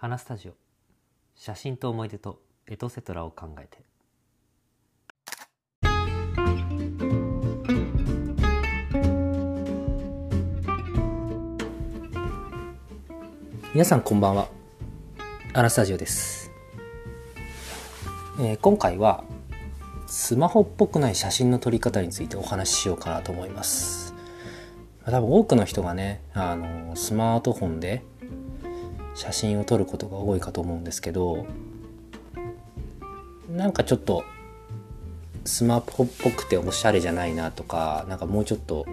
花スタジオ。写真と思い出とエトセトラを考えて。皆さんこんばんは。アナスタジオです、えー今回はスマホっぽくない写真の撮り方についてお話ししようかなと思います。多分多くの人がねあのスマートフォンで写真を撮ることが多いかと思うんですけどなんかちょっとスマホっぽくておしゃれじゃないなとかなんかもうちょっと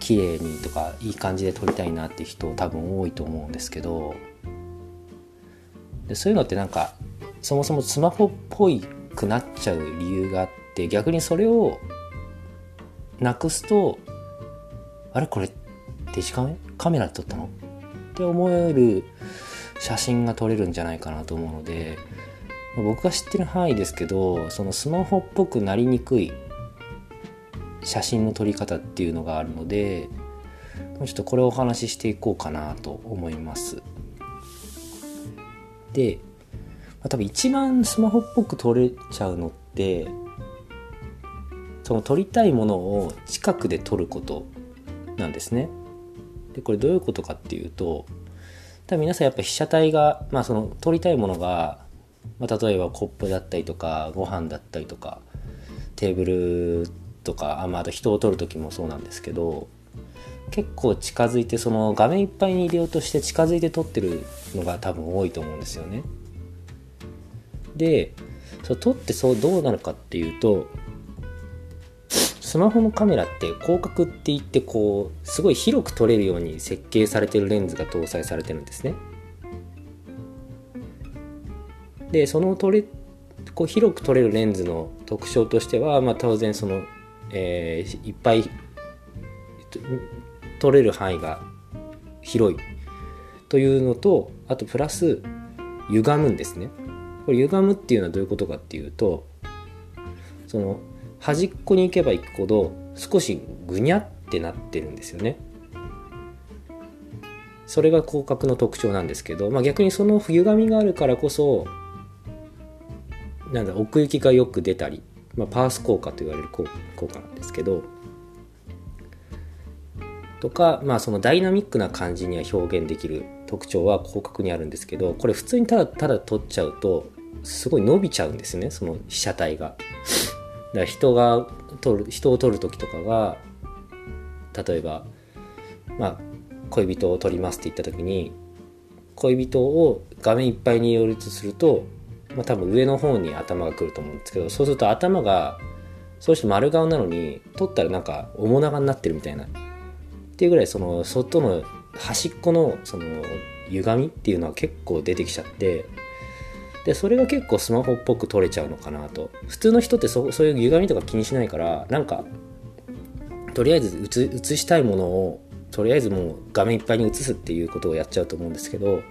綺麗にとかいい感じで撮りたいなって人多分多いと思うんですけどでそういうのってなんかそもそもスマホっぽいくなっちゃう理由があって逆にそれをなくすとあれこれデジカメ？カメラで撮ったの？って思える写真が撮れるんじゃないかなと思うので僕が知ってる範囲ですけどそのスマホっぽくなりにくい写真の撮り方っていうのがあるのでちょっとこれをお話ししていこうかなと思います。で、まあ、多分一番スマホっぽく撮れちゃうのってその撮りたいものを近くで撮ることなんですね。でこれどういうことかっていうと多分皆さんやっぱ被写体が、まあ、その撮りたいものが、まあ、例えばコップだったりとかご飯だったりとかテーブルとかあ,、まあ、あと人を撮る時もそうなんですけど結構近づいてその画面いっぱいに入れようとして近づいて撮ってるのが多分多いと思うんですよね。でそ撮ってそうどうなるかっていうとスマホのカメラって広角って言ってこうすごい広く撮れるように設計されてるレンズが搭載されてるんですね。でその撮れこう広く撮れるレンズの特徴としては、まあ、当然その、えーいっぱい撮れる範囲が広いというのとあとプラス歪むんですね。これ歪むっていうのはどういうことかっていうとその端っこに行けば行くほど少しぐにゃってなってるんですよね。それが広角の特徴なんですけど、まあ、逆にその歪みがあるからこそなんだ奥行きがよく出たり、まあ、パース効果と言われる効効果なんですけどとか、まあ、そのダイナミックな感じには表現できる特徴は広角にあるんですけどこれ普通にただただ撮っちゃうとすごい伸びちゃうんですねその被写体が。だ人が撮る人を撮る時とかが例えばまあ恋人を撮りますって言った時に恋人を画面いっぱいに寄るとすると、まあ、多分上の方に頭が来ると思うんですけどそうすると頭がそうして丸顔なのに撮ったらなんか面長になってるみたいな。っていうぐらいその外の端っこのその歪みっていうのは結構出てきちゃってでそれが結構スマホっぽく撮れちゃうのかなと。普通の人ってそそういう歪みとか気にしないからなんかとりあえず写したいものをとりあえずもう画面いっぱいに映すっていうことをやっちゃうと思うんですけど、ま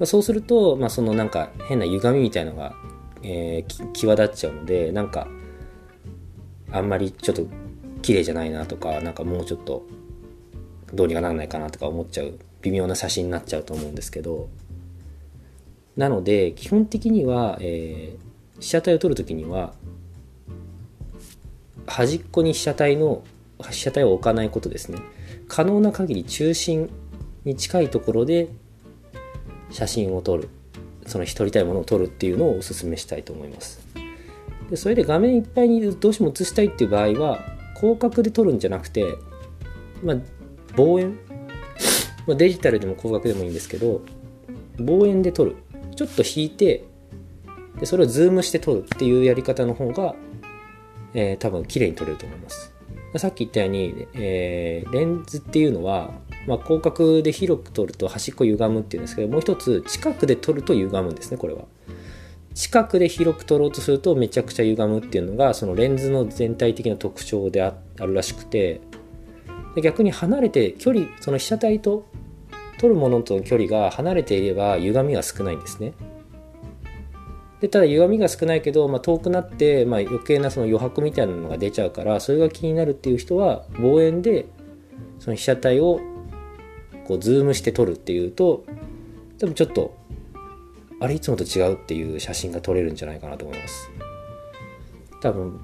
あ、そうすると、まあ、そのなんか変な歪みみたいのが、えー際立っちゃうのでなんかあんまりちょっと綺麗じゃないなとかなんかもうちょっとどうにかならないかなとか思っちゃう微妙な写真になっちゃうと思うんですけど。なので基本的には、えー被写体を撮るときには端っこに被写体の被写体を置かないことですね。可能な限り中心に近いところで写真を撮る。その撮りたいものを撮るっていうのをお勧めしたいと思います。でそれで画面いっぱいにどうしても写したいっていう場合は広角で撮るんじゃなくて、まあ、望遠、まあ、デジタルでも広角でもいいんですけど望遠で撮る。ちょっと引いてでそれをズームして撮るっていうやり方の方が、えー多分綺麗に撮れると思います。さっき言ったように、えーレンズっていうのは、まあ、広角で広く撮ると端っこ歪むっていうんですけどもう一つ近くで撮ると歪むんですねこれは。近くで広く撮ろうとするとめちゃくちゃ歪むっていうのがそのレンズの全体的な特徴であるらしくて逆に離れて距離その被写体と撮るものとの距離が離れていれば歪みが少ないんですね。でただ歪みが少ないけど、まあ、遠くなって、まあ、余計なその余白みたいなのが出ちゃうからそれが気になるっていう人は望遠でその被写体をこうズームして撮るっていうと多分ちょっとあれいつもと違うっていう写真が撮れるんじゃないかなと思います。多分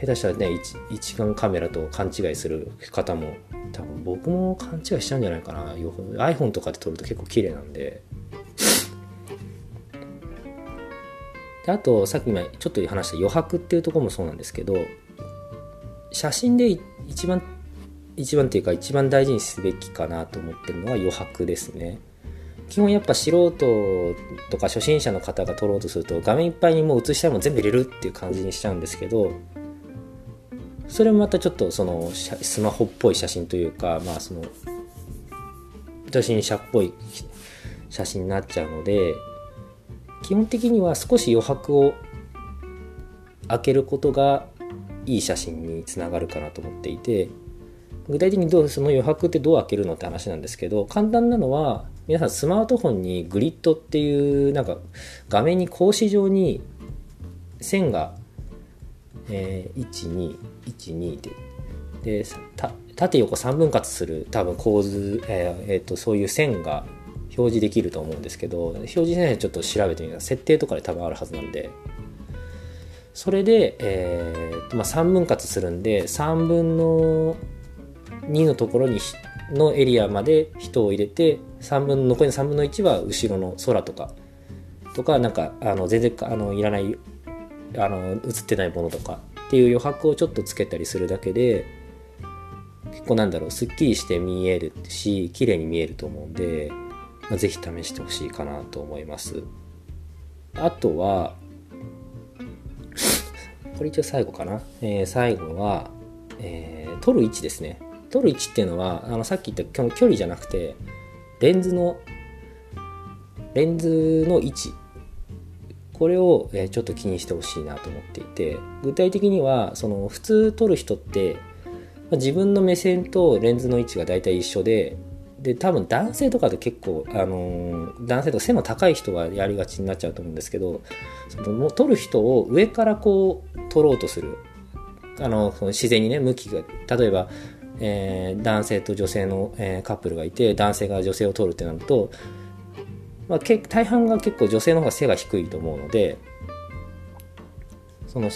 下手したらね一眼カメラと勘違いする方も多分僕も勘違いしちゃうんじゃないかな。iPhone とかで撮ると結構綺麗なんで。であとさっき今ちょっと話した余白っていうところもそうなんですけど写真で一番一番っていうか一番大事にすべきかなと思ってるのは余白ですね。基本やっぱ素人とか初心者の方が撮ろうとすると画面いっぱいにもう写したいもの全部入れるっていう感じにしちゃうんですけどそれもまたちょっとそのスマホっぽい写真というかまあその初心者っぽい写真になっちゃうので基本的には少し余白を開けることがいい写真につながるかなと思っていて具体的にどうその余白ってどう開けるのって話なんですけど簡単なのは皆さんスマートフォンにグリッドっていうなんか画面に格子状に線が、えー、1212でで縦横3分割する多分構図、えーえーと、そういう線が表示できると思うんですけど表示線ちょっと調べてみたら設定とかで多分あるはずなんで。それで、えーまあ、3分割するんで3分の2のところにのエリアまで人を入れて3分残りの3分の1は後ろの空とかとかなんかあの全然あのいらないあの映ってないものとかっていう余白をちょっとつけたりするだけで結構なんだろうすっきりして見えるし綺麗に見えると思うんで、まあ、ぜひ試してほしいかなと思います。あとは これ一応最後かな、えー、最後は、えー、撮る位置ですね。撮る位置っていうのはあのさっき言った距離じゃなくてレンズのレンズの位置これを、ちょっと気にしてほしいなと思っていて具体的にはその普通撮る人って自分の目線とレンズの位置が大体一緒でで多分男性とかで結構、あの男性とか背の高い人がやりがちになっちゃうと思うんですけどその撮る人を上からこう撮ろうとする。あの自然にね向きが例えばえー、男性と女性の、えー、カップルがいて男性が女性を取るってなると、まあ、大半が結構女性の方が背が低いと思うのでその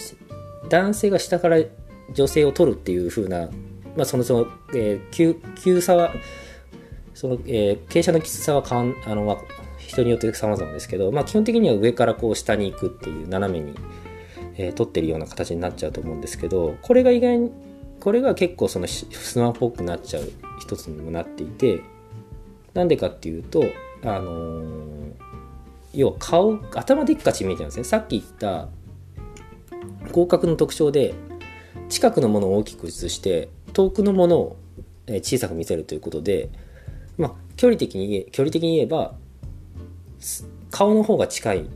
男性が下から女性を取るっていう風な、まあ、そのその、えー、急急さはその、えー、傾斜のきつさはかんあの、まあ、人によって様々ですけど、まあ、基本的には上からこう下に行くっていう斜めに、えー、取ってるような形になっちゃうと思うんですけどこれが意外にこれが結構そのスマホっぽくなっちゃう一つにもなっていてなんでかっていうとあのー、要は顔頭でっかち見えちゃうんですね。さっき言った広角の特徴で近くのものを大きく映して遠くのものを小さく見せるということで、まあ、距離的に距離的に言えば顔の方が近い。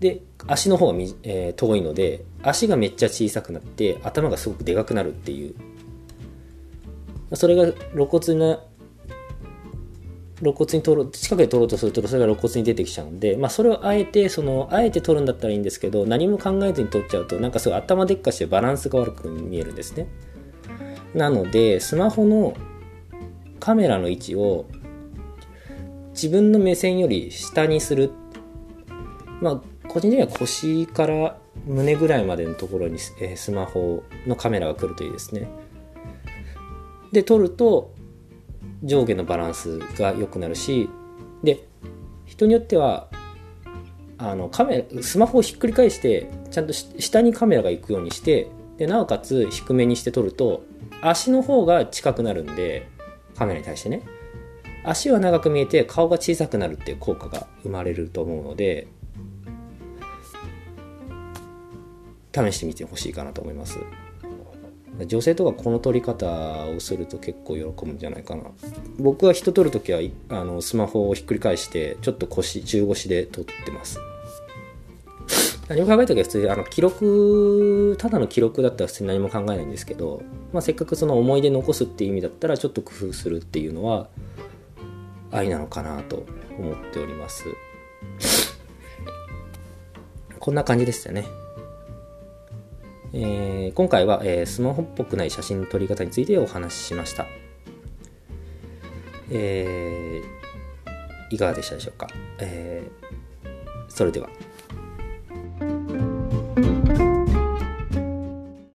で足の方が、えー、遠いので足がめっちゃ小さくなって頭がすごくでかくなるっていう。それが露骨な露骨に取ろう近くで取ろうとするとそれが露骨に出てきちゃうんで、まあ、それをあえてそのあえて取るんだったらいいんですけど何も考えずに取っちゃうとなんかすごい頭でっかしてバランスが悪く見えるんですねなのでスマホのカメラの位置を自分の目線より下にするまあ個人的には腰から胸ぐらいまでのところに、スマホのカメラが来るといいですね。で撮ると上下のバランスが良くなるしで人によってはあのカメラスマホをひっくり返してちゃんと下にカメラが行くようにしてでなおかつ低めにして撮ると足の方が近くなるんでカメラに対してね。足は長く見えて顔が小さくなるっていう効果が生まれると思うので試してみてほしいかなと思います。女性とかこの撮り方をすると結構喜ぶんじゃないかな。僕は人撮るときはあのスマホをひっくり返してちょっと腰中腰で撮ってます。何も考えた時は普通あの記録ただの記録だったら普通に何も考えないんですけど、まあ、せっかくその思い出残すっていう意味だったらちょっと工夫するっていうのはありなのかなと思っております。こんな感じでしたね。えー、今回は、えー、スマホっぽくない写真の撮り方についてお話ししました。えー、いかがでしたでしょうか、え、それでは。